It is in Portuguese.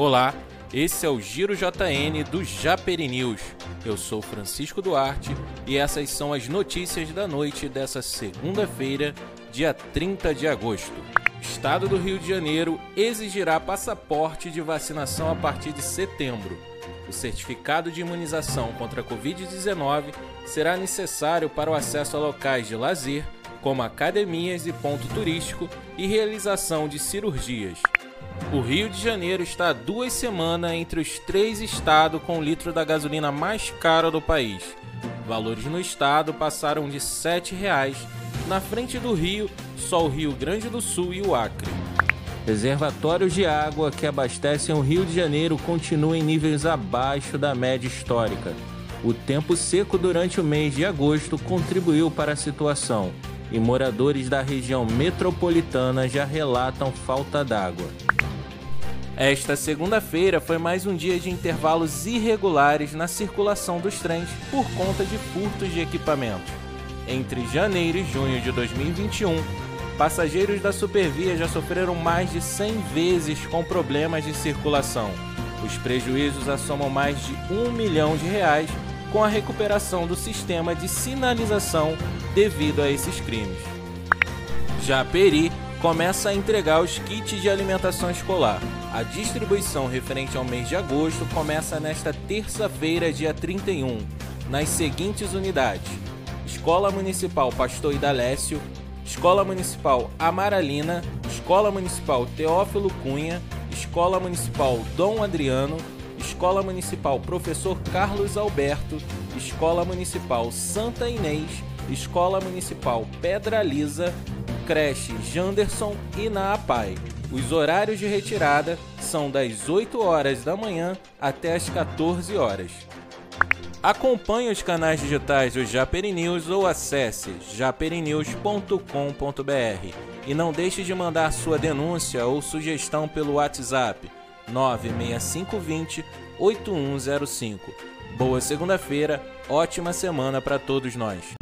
Olá, esse é o Giro JN do Japeri News. Eu sou Francisco Duarte e essas são as notícias da noite dessa segunda-feira, dia 30 de agosto. O estado do Rio de Janeiro exigirá passaporte de vacinação a partir de setembro. O certificado de imunização contra a Covid-19 será necessário para o acesso a locais de lazer, como academias e ponto turístico, e realização de cirurgias. O Rio de Janeiro está há duas semanas entre os três estados com o litro da gasolina mais caro do país. Valores no estado passaram de R$ 7,00. Na frente do Rio, só o Rio Grande do Sul e o Acre. Reservatórios de água que abastecem o Rio de Janeiro continuam em níveis abaixo da média histórica. O tempo seco durante o mês de agosto contribuiu para a situação e moradores da região metropolitana já relatam falta d'água. Esta segunda-feira foi mais um dia de intervalos irregulares na circulação dos trens por conta de furtos de equipamentos. Entre janeiro e junho de 2021, passageiros da Supervia já sofreram mais de 100 vezes com problemas de circulação. Os prejuízos assomam mais de um milhão de reais com a recuperação do sistema de sinalização devido a esses crimes. Já Peri começa a entregar os kits de alimentação escolar. A distribuição referente ao mês de agosto começa nesta terça-feira, dia 31, nas seguintes unidades: Escola Municipal Pastor Idalécio, Escola Municipal Amaralina, Escola Municipal Teófilo Cunha, Escola Municipal Dom Adriano, Escola Municipal Professor Carlos Alberto, Escola Municipal Santa Inês, Escola Municipal Pedra Lisa, creche Janderson e na APAI. Os horários de retirada são das 8 horas da manhã até as 14 horas. Acompanhe os canais digitais do Japeri News ou acesse japerinews.com.br. E não deixe de mandar sua denúncia ou sugestão pelo WhatsApp 96520 8105. Boa segunda-feira, ótima semana para todos nós.